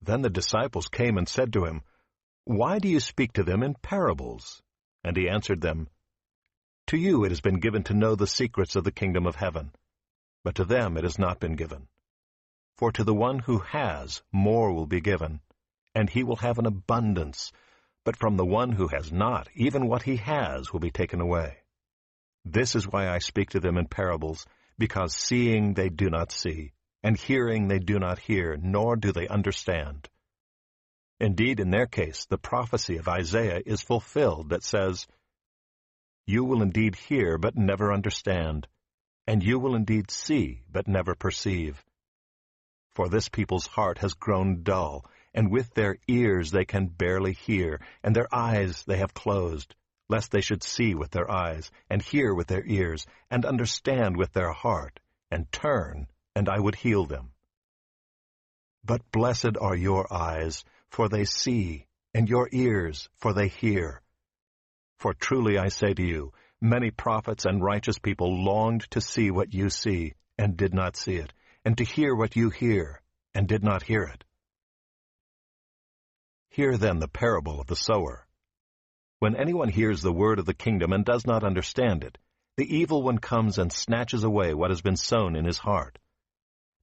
Then the disciples came and said to him, Why do you speak to them in parables? And he answered them, To you it has been given to know the secrets of the kingdom of heaven, but to them it has not been given. For to the one who has, more will be given, and he will have an abundance, but from the one who has not, even what he has will be taken away. This is why I speak to them in parables, because seeing they do not see, and hearing they do not hear, nor do they understand. Indeed, in their case, the prophecy of Isaiah is fulfilled that says, You will indeed hear, but never understand, and you will indeed see, but never perceive. For this people's heart has grown dull, and with their ears they can barely hear, and their eyes they have closed, lest they should see with their eyes, and hear with their ears, and understand with their heart, and turn, and I would heal them. But blessed are your eyes, for they see, and your ears, for they hear. For truly I say to you, many prophets and righteous people longed to see what you see, and did not see it, and to hear what you hear, and did not hear it. Hear then the parable of the sower. When anyone hears the word of the kingdom and does not understand it, the evil one comes and snatches away what has been sown in his heart.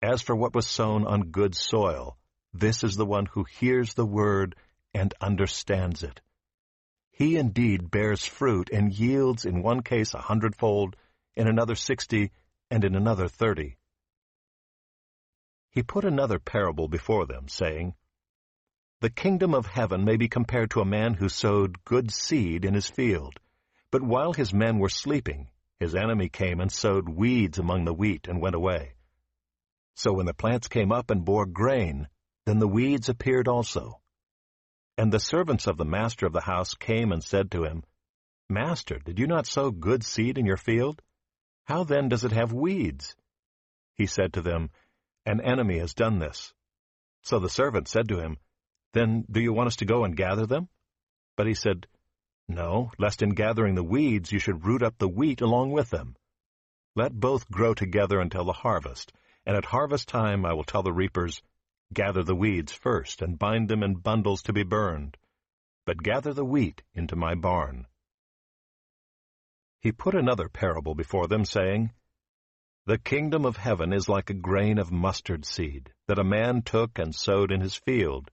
As for what was sown on good soil, this is the one who hears the word and understands it. He indeed bears fruit and yields in one case a hundredfold, in another sixty, and in another thirty. He put another parable before them, saying, The kingdom of heaven may be compared to a man who sowed good seed in his field. But while his men were sleeping, his enemy came and sowed weeds among the wheat and went away. So when the plants came up and bore grain, then the weeds appeared also. And the servants of the master of the house came and said to him, Master, did you not sow good seed in your field? How then does it have weeds? He said to them, An enemy has done this. So the servant said to him, Then do you want us to go and gather them? But he said, No, lest in gathering the weeds you should root up the wheat along with them. Let both grow together until the harvest. And at harvest time I will tell the reapers, Gather the weeds first, and bind them in bundles to be burned, but gather the wheat into my barn. He put another parable before them, saying, The kingdom of heaven is like a grain of mustard seed, that a man took and sowed in his field.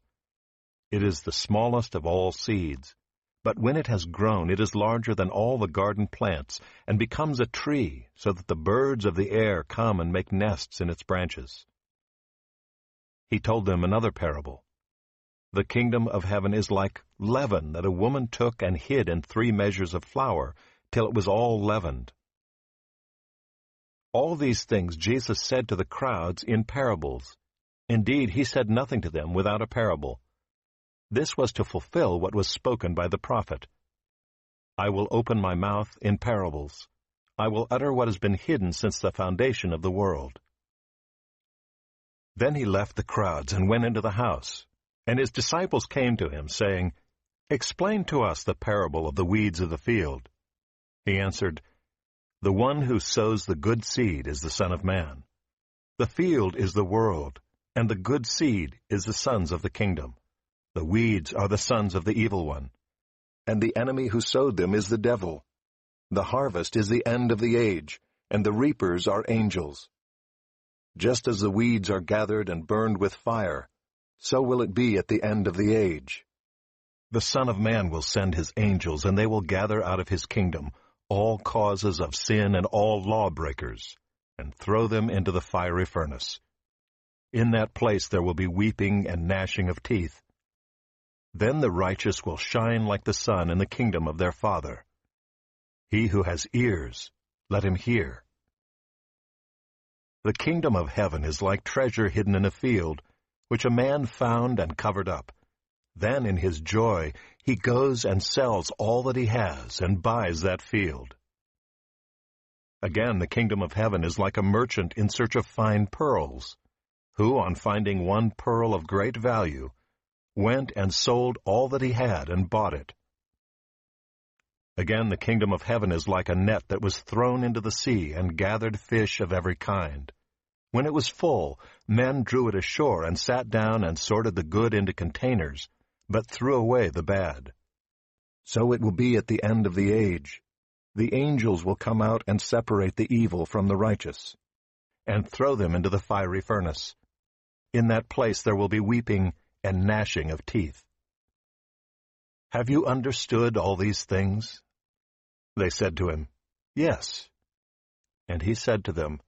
It is the smallest of all seeds, But when it has grown, it is larger than all the garden plants, and becomes a tree, so that the birds of the air come and make nests in its branches. He told them another parable. The kingdom of heaven is like leaven that a woman took and hid in three measures of flour, till it was all leavened. All these things Jesus said to the crowds in parables. Indeed, he said nothing to them without a parable. This was to fulfill what was spoken by the prophet. I will open my mouth in parables. I will utter what has been hidden since the foundation of the world. Then he left the crowds and went into the house. And his disciples came to him, saying, Explain to us the parable of the weeds of the field. He answered, The one who sows the good seed is the Son of Man. The field is the world, and the good seed is the sons of the kingdom. The weeds are the sons of the evil one. And the enemy who sowed them is the devil. The harvest is the end of the age, and the reapers are angels. Just as the weeds are gathered and burned with fire, so will it be at the end of the age. The Son of Man will send his angels, and they will gather out of his kingdom all causes of sin and all lawbreakers, and throw them into the fiery furnace. In that place there will be weeping and gnashing of teeth. Then the righteous will shine like the sun in the kingdom of their Father. He who has ears, let him hear. The kingdom of heaven is like treasure hidden in a field, which a man found and covered up. Then in his joy he goes and sells all that he has and buys that field. Again, the kingdom of heaven is like a merchant in search of fine pearls, who, on finding one pearl of great value, went and sold all that he had and bought it. Again, the kingdom of heaven is like a net that was thrown into the sea and gathered fish of every kind. When it was full, men drew it ashore and sat down and sorted the good into containers, but threw away the bad. So it will be at the end of the age. The angels will come out and separate the evil from the righteous, and throw them into the fiery furnace. In that place there will be weeping and gnashing of teeth. Have you understood all these things? They said to him, Yes. And he said to them,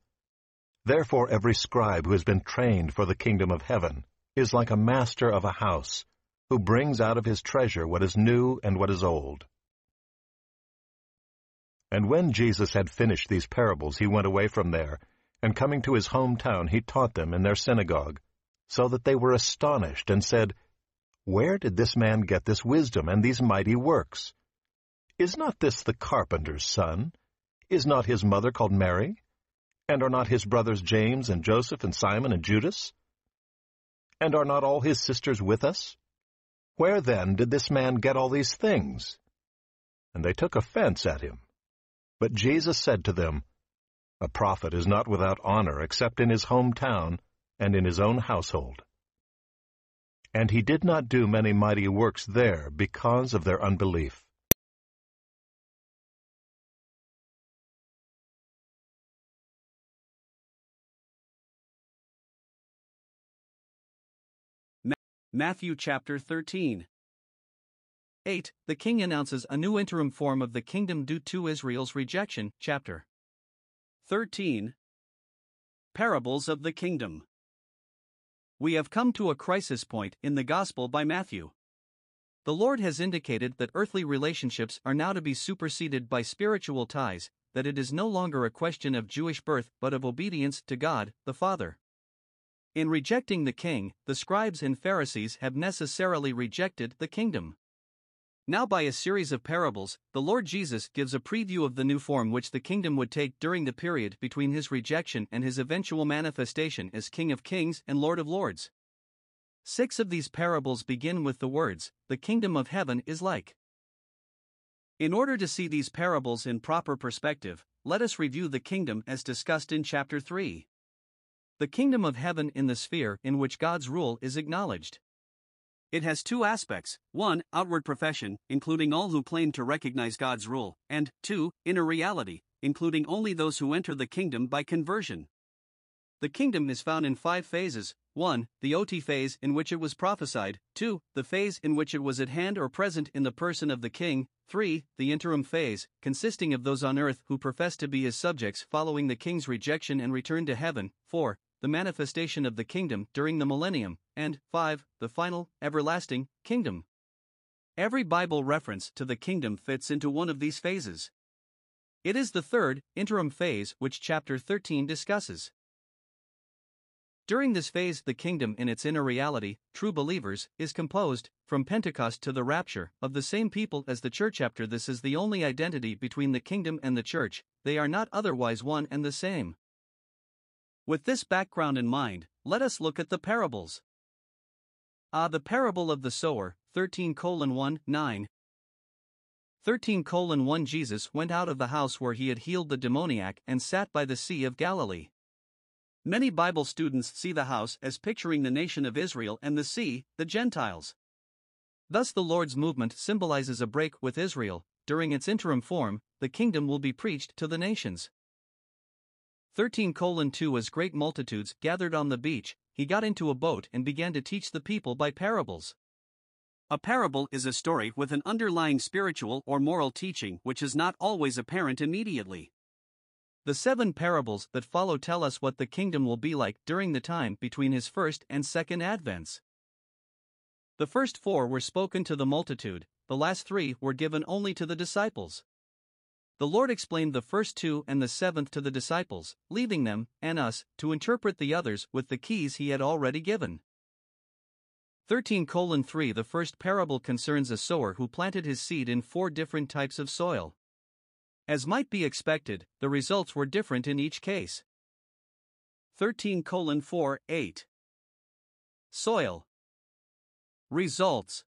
Therefore every scribe who has been trained for the kingdom of heaven is like a master of a house, who brings out of his treasure what is new and what is old. And when Jesus had finished these parables, he went away from there, and coming to his hometown, he taught them in their synagogue so that they were astonished and said, Where did this man get this wisdom and these mighty works? Is not this the carpenter's son? Is not his mother called Mary? And are not his brothers James and Joseph and Simon and Judas? And are not all his sisters with us? Where then did this man get all these things? And they took offense at him. But Jesus said to them, A prophet is not without honor except in his hometown and in his own household. And he did not do many mighty works there because of their unbelief. Matthew chapter 13. 8. The king announces a new interim form of the kingdom due to Israel's rejection. Chapter 13. Parables of the Kingdom. We have come to a crisis point in the Gospel by Matthew. The Lord has indicated that earthly relationships are now to be superseded by spiritual ties, that it is no longer a question of Jewish birth but of obedience to God, the Father. In rejecting the king, the scribes and Pharisees have necessarily rejected the kingdom. Now, by a series of parables, the Lord Jesus gives a preview of the new form which the kingdom would take during the period between his rejection and his eventual manifestation as King of Kings and Lord of Lords. Six of these parables begin with the words, The kingdom of heaven is like. In order to see these parables in proper perspective, let us review the kingdom as discussed in chapter 3. The kingdom of heaven in the sphere in which God's rule is acknowledged. It has two aspects 1. Outward profession, including all who claim to recognize God's rule, and 2. Inner reality, including only those who enter the kingdom by conversion. The kingdom is found in five phases 1. The OT phase in which it was prophesied, 2. The phase in which it was at hand or present in the person of the king, 3. The interim phase, consisting of those on earth who profess to be his subjects following the king's rejection and return to heaven, 4. The manifestation of the kingdom during the millennium, and 5. The final, everlasting, kingdom. Every Bible reference to the kingdom fits into one of these phases. It is the third, interim phase, which chapter 13 discusses. During this phase, the kingdom in its inner reality, true believers, is composed, from Pentecost to the rapture, of the same people as the church. After this is the only identity between the kingdom and the church, they are not otherwise one and the same. With this background in mind, let us look at the parables. Ah, the parable of the sower, 13 1 9. 13 1 Jesus went out of the house where he had healed the demoniac and sat by the Sea of Galilee. Many Bible students see the house as picturing the nation of Israel and the sea, the Gentiles. Thus, the Lord's movement symbolizes a break with Israel. During its interim form, the kingdom will be preached to the nations. 13 2 As great multitudes gathered on the beach, he got into a boat and began to teach the people by parables. A parable is a story with an underlying spiritual or moral teaching which is not always apparent immediately. The seven parables that follow tell us what the kingdom will be like during the time between his first and second advents. The first four were spoken to the multitude, the last three were given only to the disciples. The Lord explained the first two and the seventh to the disciples, leaving them, and us, to interpret the others with the keys he had already given. 13 3 The first parable concerns a sower who planted his seed in four different types of soil. As might be expected, the results were different in each case. 13 4 8 Soil Results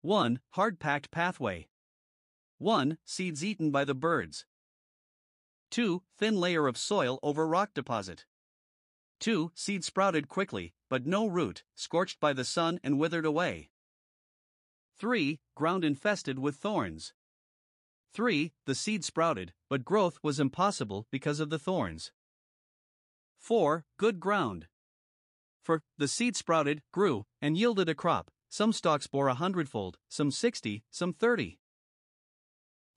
1. Hard packed pathway. 1. Seeds eaten by the birds. 2. Thin layer of soil over rock deposit. 2. Seed sprouted quickly, but no root, scorched by the sun and withered away. 3. Ground infested with thorns. 3. The seed sprouted, but growth was impossible because of the thorns. 4. Good ground. For, the seed sprouted, grew, and yielded a crop. Some stalks bore a hundredfold, some sixty, some thirty.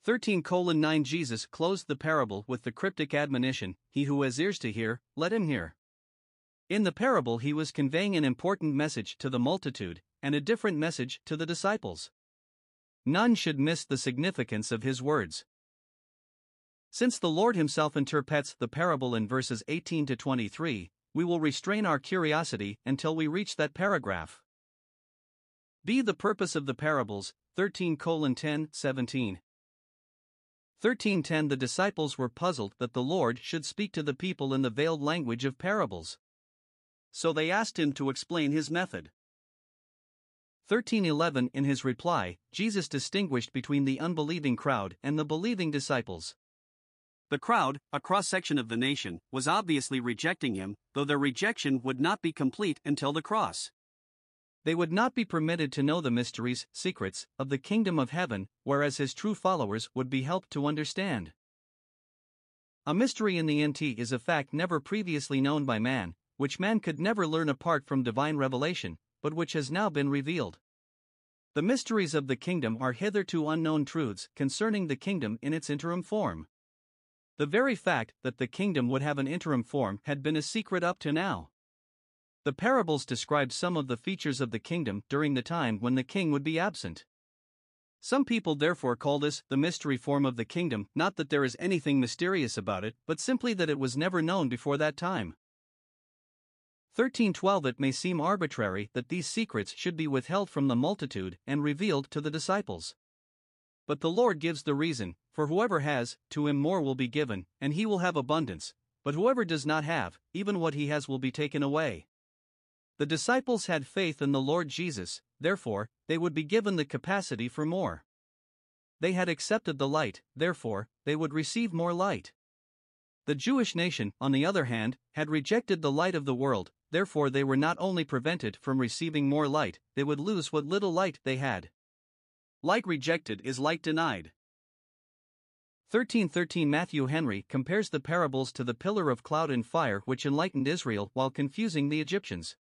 13 9 Jesus closed the parable with the cryptic admonition He who has ears to hear, let him hear. In the parable, he was conveying an important message to the multitude and a different message to the disciples. None should miss the significance of his words. Since the Lord himself interprets the parable in verses 18 to 23, we will restrain our curiosity until we reach that paragraph. Be the purpose of the parables, 13 10 17. 1310 The disciples were puzzled that the Lord should speak to the people in the veiled language of parables. So they asked him to explain his method. 1311 In his reply, Jesus distinguished between the unbelieving crowd and the believing disciples. The crowd, a cross section of the nation, was obviously rejecting him, though their rejection would not be complete until the cross. They would not be permitted to know the mysteries, secrets, of the kingdom of heaven, whereas his true followers would be helped to understand. A mystery in the NT is a fact never previously known by man, which man could never learn apart from divine revelation, but which has now been revealed. The mysteries of the kingdom are hitherto unknown truths concerning the kingdom in its interim form. The very fact that the kingdom would have an interim form had been a secret up to now. The parables describe some of the features of the kingdom during the time when the king would be absent. Some people therefore call this the mystery form of the kingdom, not that there is anything mysterious about it, but simply that it was never known before that time. 1312 It may seem arbitrary that these secrets should be withheld from the multitude and revealed to the disciples. But the Lord gives the reason For whoever has, to him more will be given, and he will have abundance, but whoever does not have, even what he has will be taken away. The disciples had faith in the Lord Jesus, therefore, they would be given the capacity for more. They had accepted the light, therefore, they would receive more light. The Jewish nation, on the other hand, had rejected the light of the world, therefore, they were not only prevented from receiving more light, they would lose what little light they had. Light rejected is light denied. 1313 Matthew Henry compares the parables to the pillar of cloud and fire which enlightened Israel while confusing the Egyptians.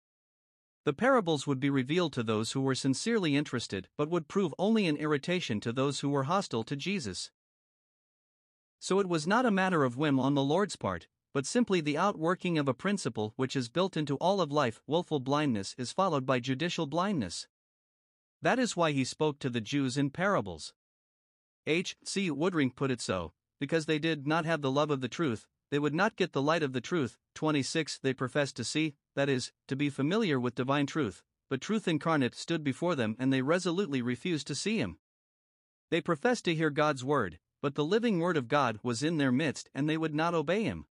The parables would be revealed to those who were sincerely interested but would prove only an irritation to those who were hostile to Jesus. So it was not a matter of whim on the Lord's part, but simply the outworking of a principle which is built into all of life. Willful blindness is followed by judicial blindness. That is why he spoke to the Jews in parables. H. C. Woodring put it so because they did not have the love of the truth, they would not get the light of the truth. 26 They professed to see, that is, to be familiar with divine truth, but truth incarnate stood before them and they resolutely refused to see him. They professed to hear God's word, but the living word of God was in their midst and they would not obey him.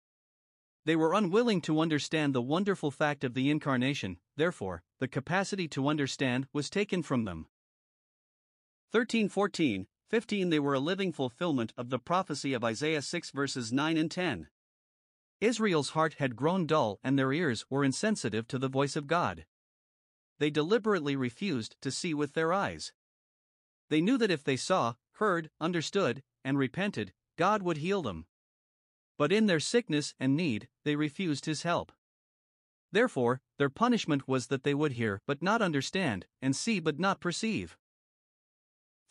They were unwilling to understand the wonderful fact of the incarnation, therefore, the capacity to understand was taken from them. 1314 15 They were a living fulfillment of the prophecy of Isaiah 6 verses 9 and 10. Israel's heart had grown dull and their ears were insensitive to the voice of God. They deliberately refused to see with their eyes. They knew that if they saw, heard, understood, and repented, God would heal them. But in their sickness and need, they refused his help. Therefore, their punishment was that they would hear but not understand, and see but not perceive.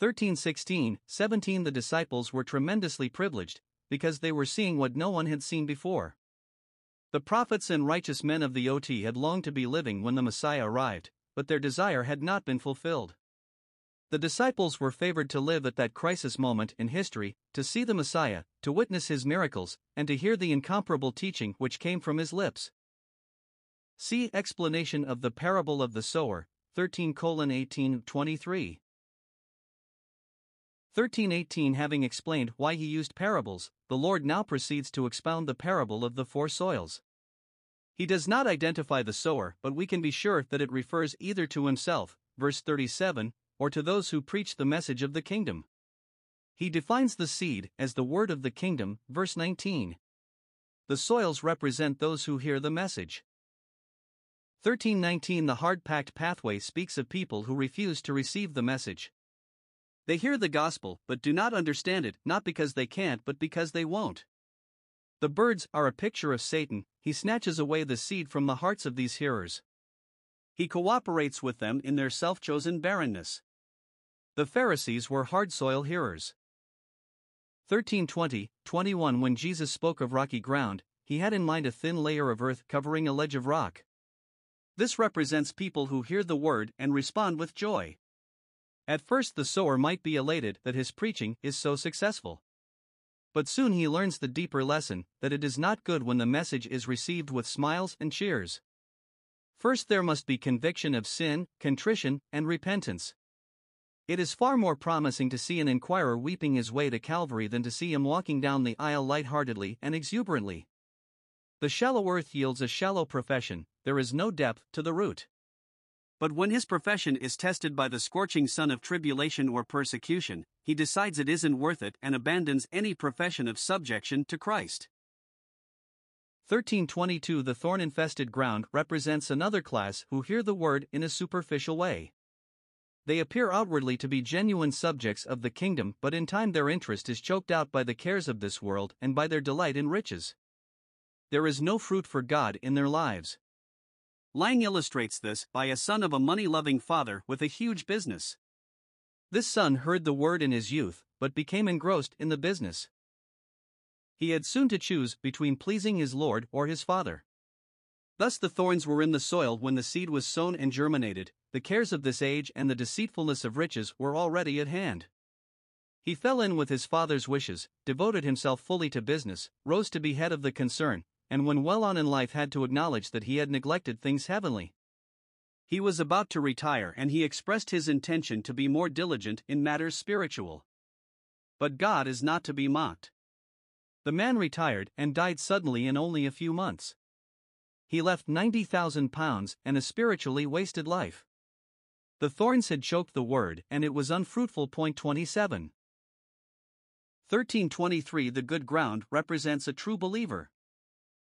1316 17 The disciples were tremendously privileged, because they were seeing what no one had seen before. The prophets and righteous men of the OT had longed to be living when the Messiah arrived, but their desire had not been fulfilled. The disciples were favored to live at that crisis moment in history, to see the Messiah, to witness his miracles, and to hear the incomparable teaching which came from his lips. See explanation of the parable of the sower, 13 18 23. 1318 Having explained why he used parables, the Lord now proceeds to expound the parable of the four soils. He does not identify the sower, but we can be sure that it refers either to himself, verse 37, or to those who preach the message of the kingdom. He defines the seed as the word of the kingdom, verse 19. The soils represent those who hear the message. 1319 The hard packed pathway speaks of people who refuse to receive the message. They hear the gospel but do not understand it, not because they can't, but because they won't. The birds are a picture of Satan, he snatches away the seed from the hearts of these hearers. He cooperates with them in their self chosen barrenness. The Pharisees were hard soil hearers. 1320 21 When Jesus spoke of rocky ground, he had in mind a thin layer of earth covering a ledge of rock. This represents people who hear the word and respond with joy. At first, the sower might be elated that his preaching is so successful. But soon he learns the deeper lesson that it is not good when the message is received with smiles and cheers. First, there must be conviction of sin, contrition, and repentance. It is far more promising to see an inquirer weeping his way to Calvary than to see him walking down the aisle light-heartedly and exuberantly. The shallow earth yields a shallow profession, there is no depth to the root. But when his profession is tested by the scorching sun of tribulation or persecution, he decides it isn't worth it and abandons any profession of subjection to Christ. 1322 The thorn infested ground represents another class who hear the word in a superficial way. They appear outwardly to be genuine subjects of the kingdom, but in time their interest is choked out by the cares of this world and by their delight in riches. There is no fruit for God in their lives. Lang illustrates this by a son of a money loving father with a huge business. This son heard the word in his youth, but became engrossed in the business. He had soon to choose between pleasing his lord or his father. Thus the thorns were in the soil when the seed was sown and germinated, the cares of this age and the deceitfulness of riches were already at hand. He fell in with his father's wishes, devoted himself fully to business, rose to be head of the concern, and when well on in life had to acknowledge that he had neglected things heavenly. He was about to retire and he expressed his intention to be more diligent in matters spiritual. But God is not to be mocked. The man retired and died suddenly in only a few months. He left 90,000 pounds and a spiritually wasted life. The thorns had choked the word and it was unfruitful. Point 27. 1323 The good ground represents a true believer.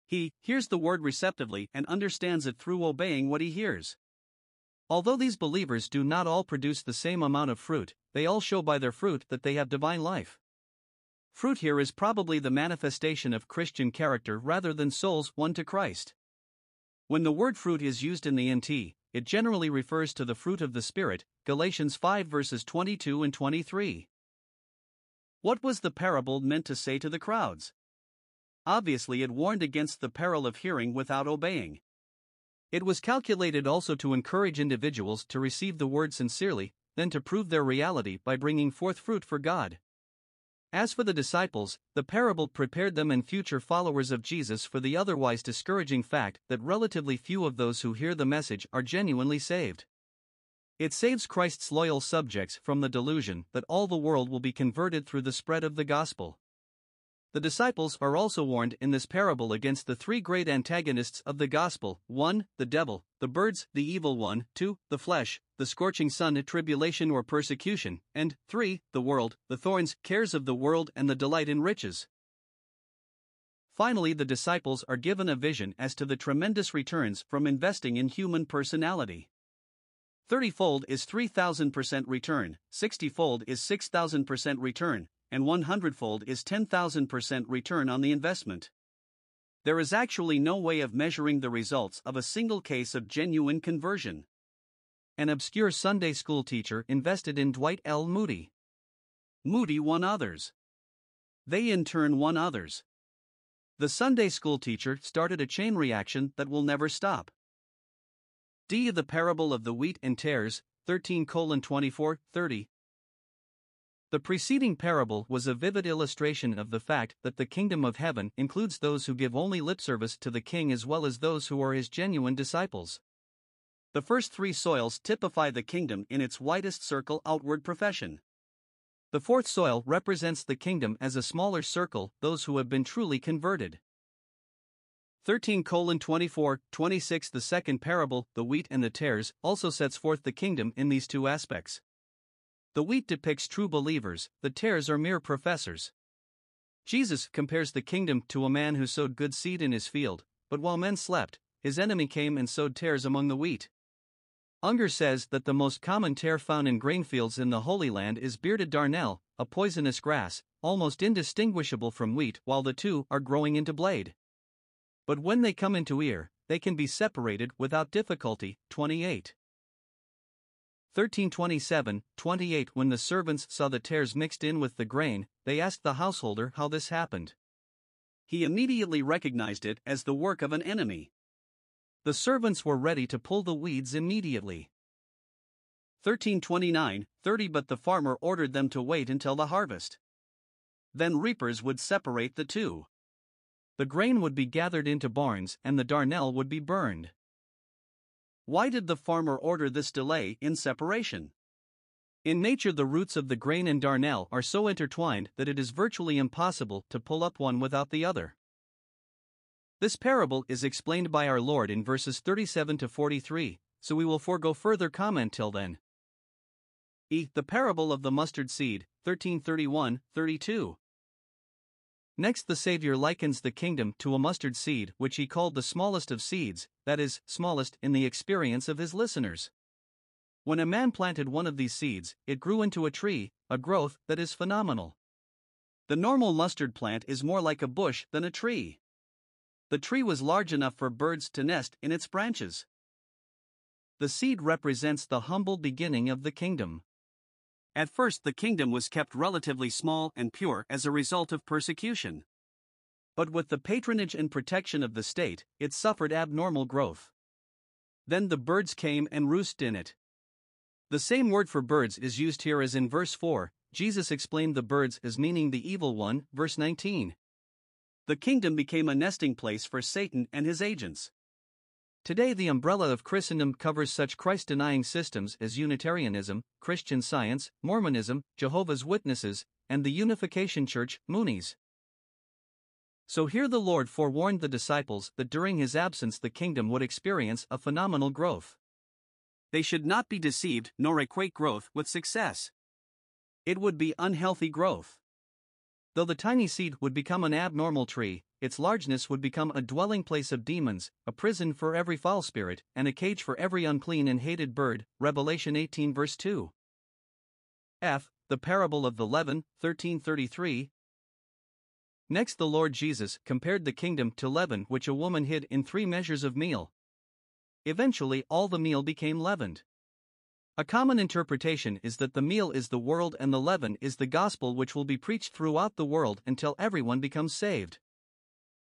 He hears the word receptively and understands it through obeying what he hears. Although these believers do not all produce the same amount of fruit, they all show by their fruit that they have divine life. Fruit here is probably the manifestation of Christian character rather than souls won to Christ. When the word fruit is used in the NT, it generally refers to the fruit of the Spirit, Galatians 5 verses 22 and 23. What was the parable meant to say to the crowds? Obviously, it warned against the peril of hearing without obeying. It was calculated also to encourage individuals to receive the word sincerely, then to prove their reality by bringing forth fruit for God. As for the disciples, the parable prepared them and future followers of Jesus for the otherwise discouraging fact that relatively few of those who hear the message are genuinely saved. It saves Christ's loyal subjects from the delusion that all the world will be converted through the spread of the gospel. The disciples are also warned in this parable against the three great antagonists of the gospel 1. The devil, the birds, the evil one, 2. The flesh, the scorching sun, tribulation or persecution, and 3. The world, the thorns, cares of the world, and the delight in riches. Finally, the disciples are given a vision as to the tremendous returns from investing in human personality. 30 fold is 3,000% return, 60 fold is 6,000% return, and 100 fold is 10,000% return on the investment. There is actually no way of measuring the results of a single case of genuine conversion. An obscure Sunday school teacher invested in Dwight L. Moody. Moody won others. They in turn won others. The Sunday school teacher started a chain reaction that will never stop. D. The Parable of the Wheat and Tares, 13 24 30, the preceding parable was a vivid illustration of the fact that the kingdom of heaven includes those who give only lip service to the king as well as those who are his genuine disciples. The first three soils typify the kingdom in its widest circle outward profession. The fourth soil represents the kingdom as a smaller circle, those who have been truly converted. 13 24 26 The second parable, the wheat and the tares, also sets forth the kingdom in these two aspects. The wheat depicts true believers, the tares are mere professors. Jesus compares the kingdom to a man who sowed good seed in his field, but while men slept, his enemy came and sowed tares among the wheat. Unger says that the most common tare found in grain fields in the Holy Land is bearded darnel, a poisonous grass, almost indistinguishable from wheat, while the two are growing into blade. But when they come into ear, they can be separated without difficulty. 28. 1327 28 When the servants saw the tares mixed in with the grain, they asked the householder how this happened. He immediately recognized it as the work of an enemy. The servants were ready to pull the weeds immediately. 1329 30 But the farmer ordered them to wait until the harvest. Then reapers would separate the two. The grain would be gathered into barns and the darnel would be burned. Why did the farmer order this delay in separation? In nature, the roots of the grain and darnel are so intertwined that it is virtually impossible to pull up one without the other. This parable is explained by our Lord in verses 37 to 43, so we will forego further comment till then. E. The parable of the mustard seed, 1331 32. Next, the Savior likens the kingdom to a mustard seed, which he called the smallest of seeds, that is, smallest in the experience of his listeners. When a man planted one of these seeds, it grew into a tree, a growth that is phenomenal. The normal mustard plant is more like a bush than a tree. The tree was large enough for birds to nest in its branches. The seed represents the humble beginning of the kingdom. At first, the kingdom was kept relatively small and pure as a result of persecution. But with the patronage and protection of the state, it suffered abnormal growth. Then the birds came and roosted in it. The same word for birds is used here as in verse 4. Jesus explained the birds as meaning the evil one, verse 19. The kingdom became a nesting place for Satan and his agents. Today, the umbrella of Christendom covers such Christ denying systems as Unitarianism, Christian Science, Mormonism, Jehovah's Witnesses, and the Unification Church, Moonies. So here the Lord forewarned the disciples that during his absence the kingdom would experience a phenomenal growth. They should not be deceived nor equate growth with success. It would be unhealthy growth. Though the tiny seed would become an abnormal tree, its largeness would become a dwelling place of demons, a prison for every foul spirit, and a cage for every unclean and hated bird. Revelation 18 verse 2. F. The parable of the leaven, 1333. Next, the Lord Jesus compared the kingdom to leaven which a woman hid in three measures of meal. Eventually, all the meal became leavened. A common interpretation is that the meal is the world and the leaven is the gospel which will be preached throughout the world until everyone becomes saved.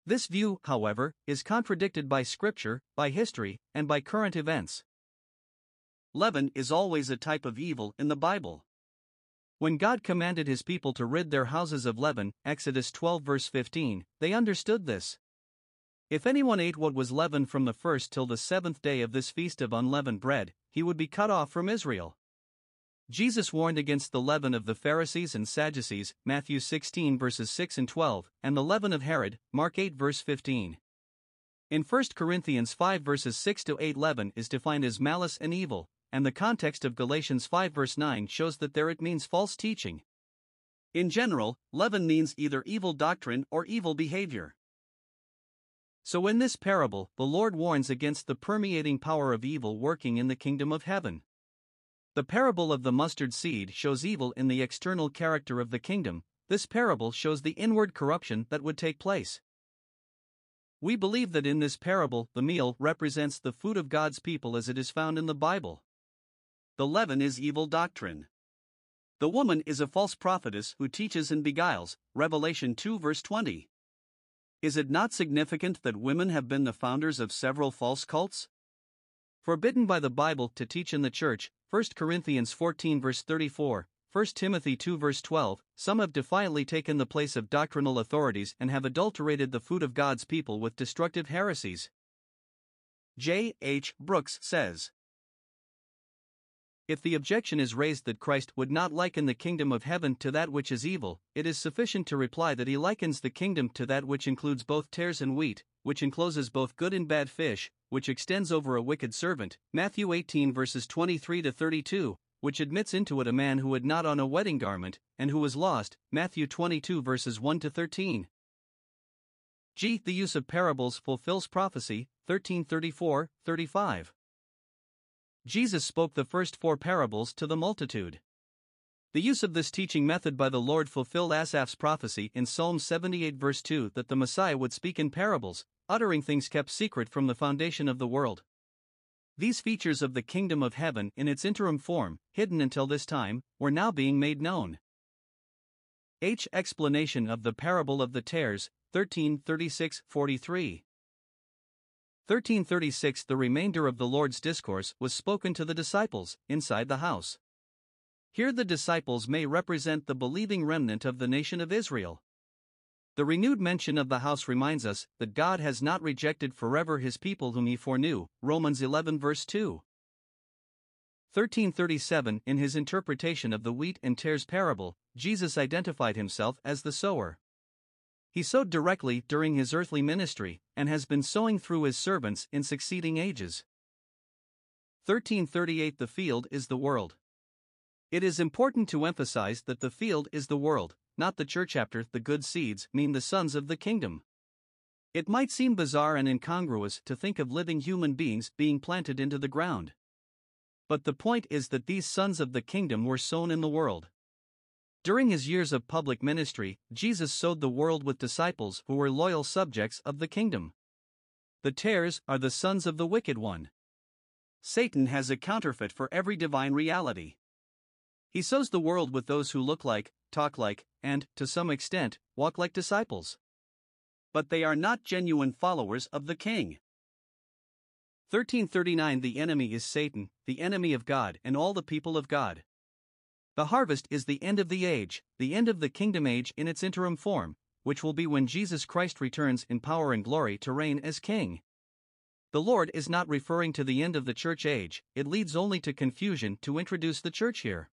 This view, however, is contradicted by scripture, by history, and by current events. Leaven is always a type of evil in the Bible. When God commanded his people to rid their houses of leaven, Exodus 12 verse 15, they understood this. If anyone ate what was leavened from the first till the seventh day of this feast of unleavened bread, he would be cut off from Israel. Jesus warned against the leaven of the Pharisees and Sadducees, Matthew 16 verses 6 and 12, and the leaven of Herod, Mark 8 verse 15. In 1 Corinthians 5 verses 6 to 8, leaven is defined as malice and evil, and the context of Galatians 5 verse 9 shows that there it means false teaching. In general, leaven means either evil doctrine or evil behavior. So, in this parable, the Lord warns against the permeating power of evil working in the kingdom of heaven. The parable of the mustard seed shows evil in the external character of the kingdom, this parable shows the inward corruption that would take place. We believe that in this parable, the meal represents the food of God's people as it is found in the Bible. The leaven is evil doctrine. The woman is a false prophetess who teaches and beguiles, Revelation 2 verse 20. Is it not significant that women have been the founders of several false cults? Forbidden by the Bible to teach in the church, 1 Corinthians 14 verse 34, 1 Timothy 2 verse 12, some have defiantly taken the place of doctrinal authorities and have adulterated the food of God's people with destructive heresies. J. H. Brookes says if the objection is raised that Christ would not liken the kingdom of heaven to that which is evil, it is sufficient to reply that he likens the kingdom to that which includes both tares and wheat, which encloses both good and bad fish, which extends over a wicked servant, Matthew 18 verses 23 to 32, which admits into it a man who had not on a wedding garment, and who was lost, Matthew 22 verses 1 to 13. G. The use of parables fulfills prophecy, 1334 35. Jesus spoke the first four parables to the multitude. The use of this teaching method by the Lord fulfilled Asaph's prophecy in Psalm 78, verse 2, that the Messiah would speak in parables, uttering things kept secret from the foundation of the world. These features of the kingdom of heaven in its interim form, hidden until this time, were now being made known. H. Explanation of the parable of the tares, 1336 43. 1336 The remainder of the Lord's discourse was spoken to the disciples, inside the house. Here the disciples may represent the believing remnant of the nation of Israel. The renewed mention of the house reminds us that God has not rejected forever his people whom he foreknew. Romans 11 verse 2. 1337 In his interpretation of the wheat and tares parable, Jesus identified himself as the sower. He sowed directly during his earthly ministry, and has been sowing through his servants in succeeding ages. 1338 The field is the world. It is important to emphasize that the field is the world, not the church. After the good seeds mean the sons of the kingdom. It might seem bizarre and incongruous to think of living human beings being planted into the ground. But the point is that these sons of the kingdom were sown in the world. During his years of public ministry, Jesus sowed the world with disciples who were loyal subjects of the kingdom. The tares are the sons of the wicked one. Satan has a counterfeit for every divine reality. He sows the world with those who look like, talk like, and, to some extent, walk like disciples. But they are not genuine followers of the king. 1339 The enemy is Satan, the enemy of God, and all the people of God. The harvest is the end of the age, the end of the kingdom age in its interim form, which will be when Jesus Christ returns in power and glory to reign as king. The Lord is not referring to the end of the church age, it leads only to confusion to introduce the church here.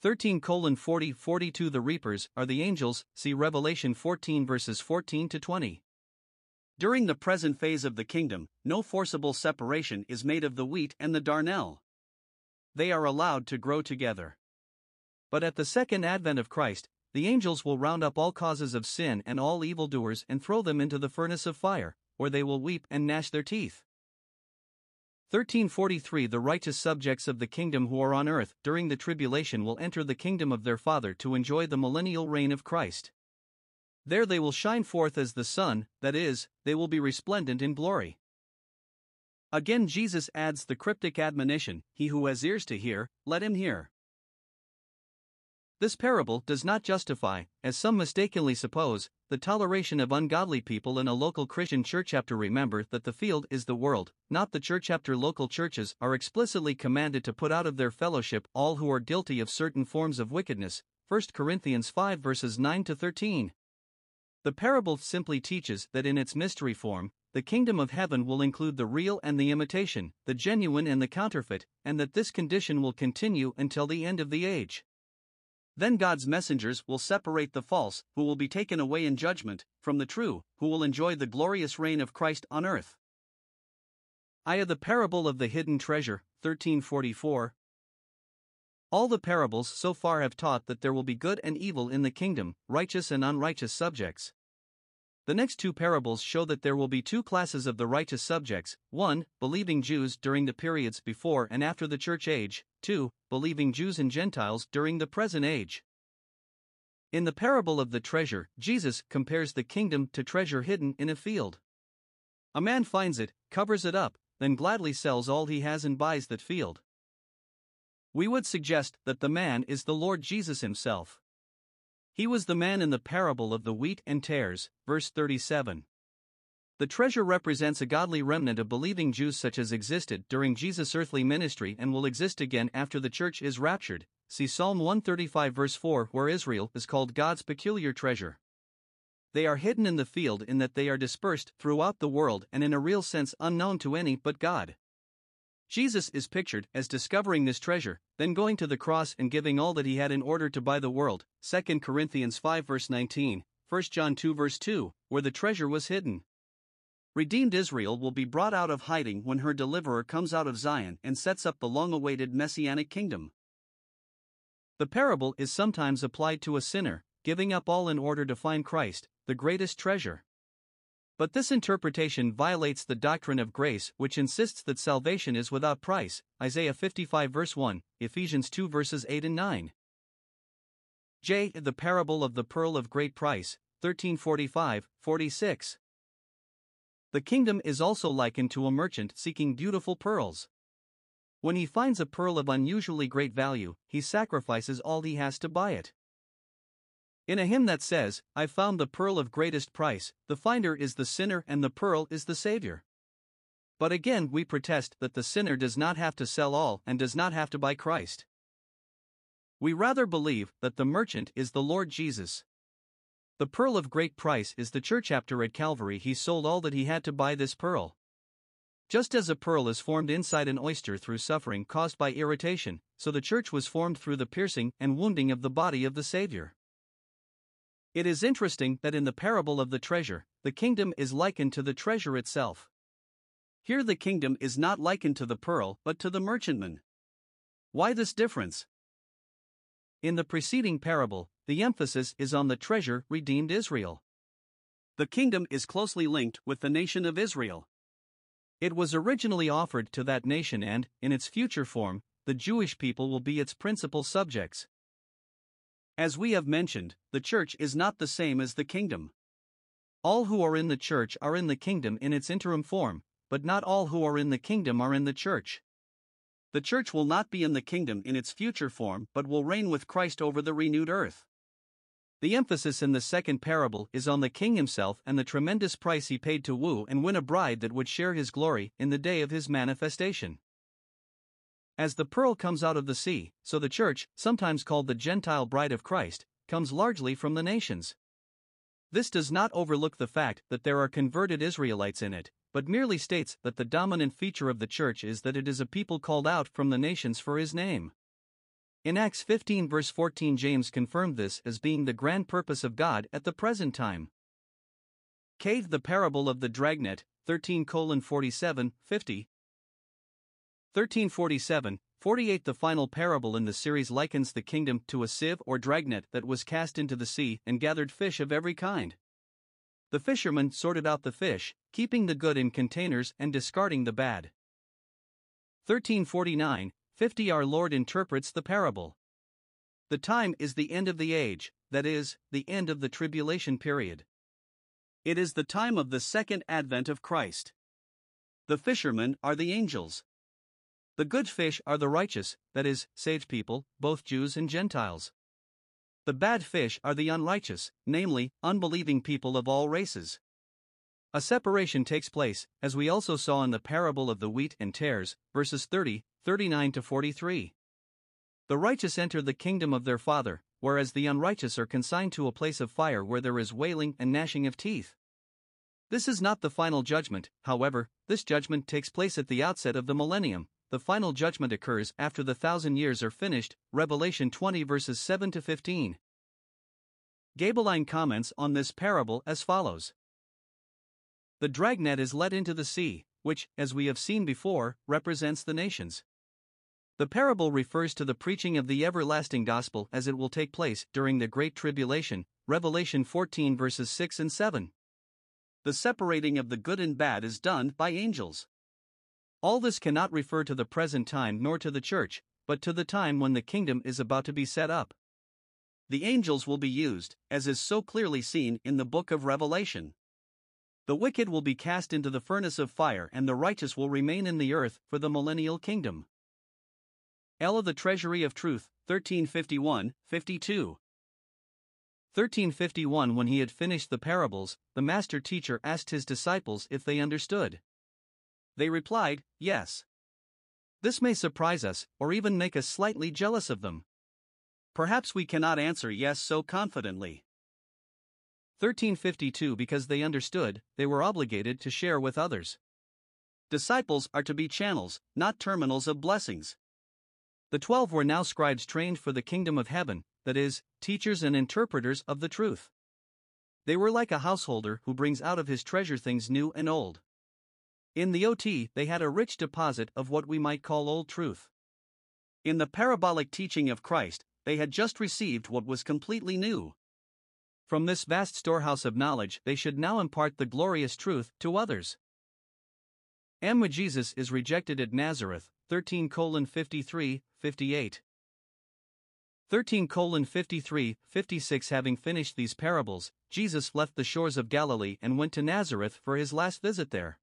13 40 42 The reapers are the angels, see Revelation 14 verses 14 to 20. During the present phase of the kingdom, no forcible separation is made of the wheat and the darnel they are allowed to grow together. But at the second advent of Christ, the angels will round up all causes of sin and all evildoers and throw them into the furnace of fire, where they will weep and gnash their teeth. 1343 The righteous subjects of the kingdom who are on earth during the tribulation will enter the kingdom of their Father to enjoy the millennial reign of Christ. There they will shine forth as the sun, that is, they will be resplendent in glory. Again, Jesus adds the cryptic admonition He who has ears to hear, let him hear. This parable does not justify, as some mistakenly suppose, the toleration of ungodly people in a local Christian church. Chapter remember that the field is the world, not the church. Chapter local churches are explicitly commanded to put out of their fellowship all who are guilty of certain forms of wickedness. 1 Corinthians 5 verses 9 to 13. The parable simply teaches that in its mystery form, the kingdom of heaven will include the real and the imitation, the genuine and the counterfeit, and that this condition will continue until the end of the age. Then God's messengers will separate the false, who will be taken away in judgment, from the true, who will enjoy the glorious reign of Christ on earth. I the parable of the hidden treasure, 1344. All the parables so far have taught that there will be good and evil in the kingdom, righteous and unrighteous subjects. The next two parables show that there will be two classes of the righteous subjects 1. Believing Jews during the periods before and after the church age, 2. Believing Jews and Gentiles during the present age. In the parable of the treasure, Jesus compares the kingdom to treasure hidden in a field. A man finds it, covers it up, then gladly sells all he has and buys that field. We would suggest that the man is the Lord Jesus himself. He was the man in the parable of the wheat and tares, verse 37. The treasure represents a godly remnant of believing Jews such as existed during Jesus' earthly ministry and will exist again after the church is raptured. See Psalm 135, verse 4, where Israel is called God's peculiar treasure. They are hidden in the field in that they are dispersed throughout the world and in a real sense unknown to any but God. Jesus is pictured as discovering this treasure, then going to the cross and giving all that he had in order to buy the world. 2 Corinthians 5 verse 19, 1 John 2 verse 2, where the treasure was hidden. Redeemed Israel will be brought out of hiding when her deliverer comes out of Zion and sets up the long awaited messianic kingdom. The parable is sometimes applied to a sinner, giving up all in order to find Christ, the greatest treasure. But this interpretation violates the doctrine of grace, which insists that salvation is without price. Isaiah 55 verse 1, Ephesians 2 verses 8 and 9. J. The parable of the pearl of great price, 1345 46. The kingdom is also likened to a merchant seeking beautiful pearls. When he finds a pearl of unusually great value, he sacrifices all he has to buy it. In a hymn that says, I've found the pearl of greatest price, the finder is the sinner and the pearl is the Savior. But again, we protest that the sinner does not have to sell all and does not have to buy Christ. We rather believe that the merchant is the Lord Jesus. The pearl of great price is the church after at Calvary he sold all that he had to buy this pearl. Just as a pearl is formed inside an oyster through suffering caused by irritation, so the church was formed through the piercing and wounding of the body of the Savior. It is interesting that in the parable of the treasure, the kingdom is likened to the treasure itself. Here the kingdom is not likened to the pearl but to the merchantman. Why this difference? In the preceding parable, the emphasis is on the treasure redeemed Israel. The kingdom is closely linked with the nation of Israel. It was originally offered to that nation, and, in its future form, the Jewish people will be its principal subjects. As we have mentioned, the church is not the same as the kingdom. All who are in the church are in the kingdom in its interim form, but not all who are in the kingdom are in the church. The church will not be in the kingdom in its future form but will reign with Christ over the renewed earth. The emphasis in the second parable is on the king himself and the tremendous price he paid to woo and win a bride that would share his glory in the day of his manifestation. As the pearl comes out of the sea, so the church, sometimes called the Gentile bride of Christ, comes largely from the nations. This does not overlook the fact that there are converted Israelites in it, but merely states that the dominant feature of the church is that it is a people called out from the nations for his name. In Acts 15 verse 14 James confirmed this as being the grand purpose of God at the present time. K. The parable of the dragnet, 13 47, 50. 1347, 48 The final parable in the series likens the kingdom to a sieve or dragnet that was cast into the sea and gathered fish of every kind. The fishermen sorted out the fish, keeping the good in containers and discarding the bad. 1349, 50 Our Lord interprets the parable. The time is the end of the age, that is, the end of the tribulation period. It is the time of the second advent of Christ. The fishermen are the angels. The good fish are the righteous, that is, saved people, both Jews and Gentiles. The bad fish are the unrighteous, namely, unbelieving people of all races. A separation takes place, as we also saw in the parable of the wheat and tares, verses 30, 39 to 43. The righteous enter the kingdom of their Father, whereas the unrighteous are consigned to a place of fire where there is wailing and gnashing of teeth. This is not the final judgment, however, this judgment takes place at the outset of the millennium. The final judgment occurs after the thousand years are finished. Revelation 20 verses 7 to 15. Gaebelein comments on this parable as follows the dragnet is let into the sea, which, as we have seen before, represents the nations. The parable refers to the preaching of the everlasting gospel as it will take place during the Great Tribulation, Revelation 14 verses 6 and 7. The separating of the good and bad is done by angels. All this cannot refer to the present time nor to the church, but to the time when the kingdom is about to be set up. The angels will be used, as is so clearly seen in the book of Revelation. The wicked will be cast into the furnace of fire, and the righteous will remain in the earth for the millennial kingdom. Of the Treasury of Truth, 1351 52. 1351 When he had finished the parables, the master teacher asked his disciples if they understood. They replied, Yes. This may surprise us, or even make us slightly jealous of them. Perhaps we cannot answer yes so confidently. 1352 Because they understood, they were obligated to share with others. Disciples are to be channels, not terminals of blessings. The twelve were now scribes trained for the kingdom of heaven, that is, teachers and interpreters of the truth. They were like a householder who brings out of his treasure things new and old. In the OT, they had a rich deposit of what we might call old truth. In the parabolic teaching of Christ, they had just received what was completely new. From this vast storehouse of knowledge, they should now impart the glorious truth to others. M. Jesus is rejected at Nazareth, 13 53, 58. 13 53, 56 Having finished these parables, Jesus left the shores of Galilee and went to Nazareth for his last visit there.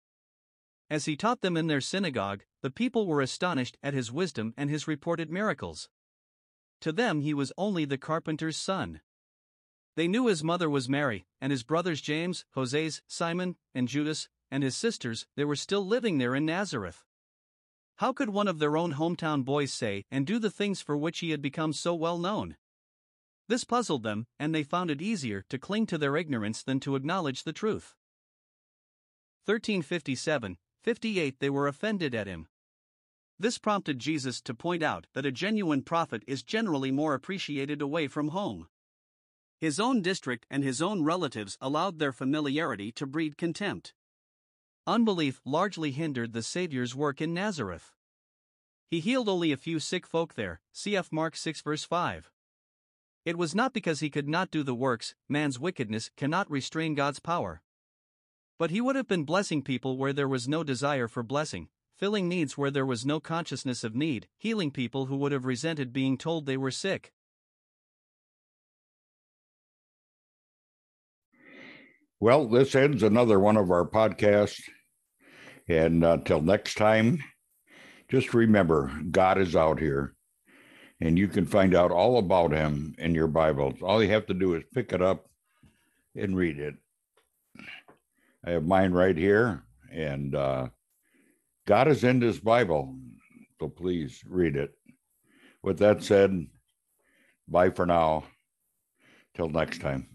As he taught them in their synagogue, the people were astonished at his wisdom and his reported miracles. To them he was only the carpenter's son. They knew his mother was Mary, and his brothers James, Joses, Simon, and Judas, and his sisters, they were still living there in Nazareth. How could one of their own hometown boys say and do the things for which he had become so well known? This puzzled them, and they found it easier to cling to their ignorance than to acknowledge the truth. 1357 58 They were offended at him. This prompted Jesus to point out that a genuine prophet is generally more appreciated away from home. His own district and his own relatives allowed their familiarity to breed contempt. Unbelief largely hindered the Savior's work in Nazareth. He healed only a few sick folk there, cf. Mark 6 verse 5. It was not because he could not do the works, man's wickedness cannot restrain God's power. But he would have been blessing people where there was no desire for blessing, filling needs where there was no consciousness of need, healing people who would have resented being told they were sick. Well, this ends another one of our podcasts. And until uh, next time, just remember God is out here. And you can find out all about him in your Bibles. All you have to do is pick it up and read it. I have mine right here. And uh, God is in this Bible. So please read it. With that said, bye for now. Till next time.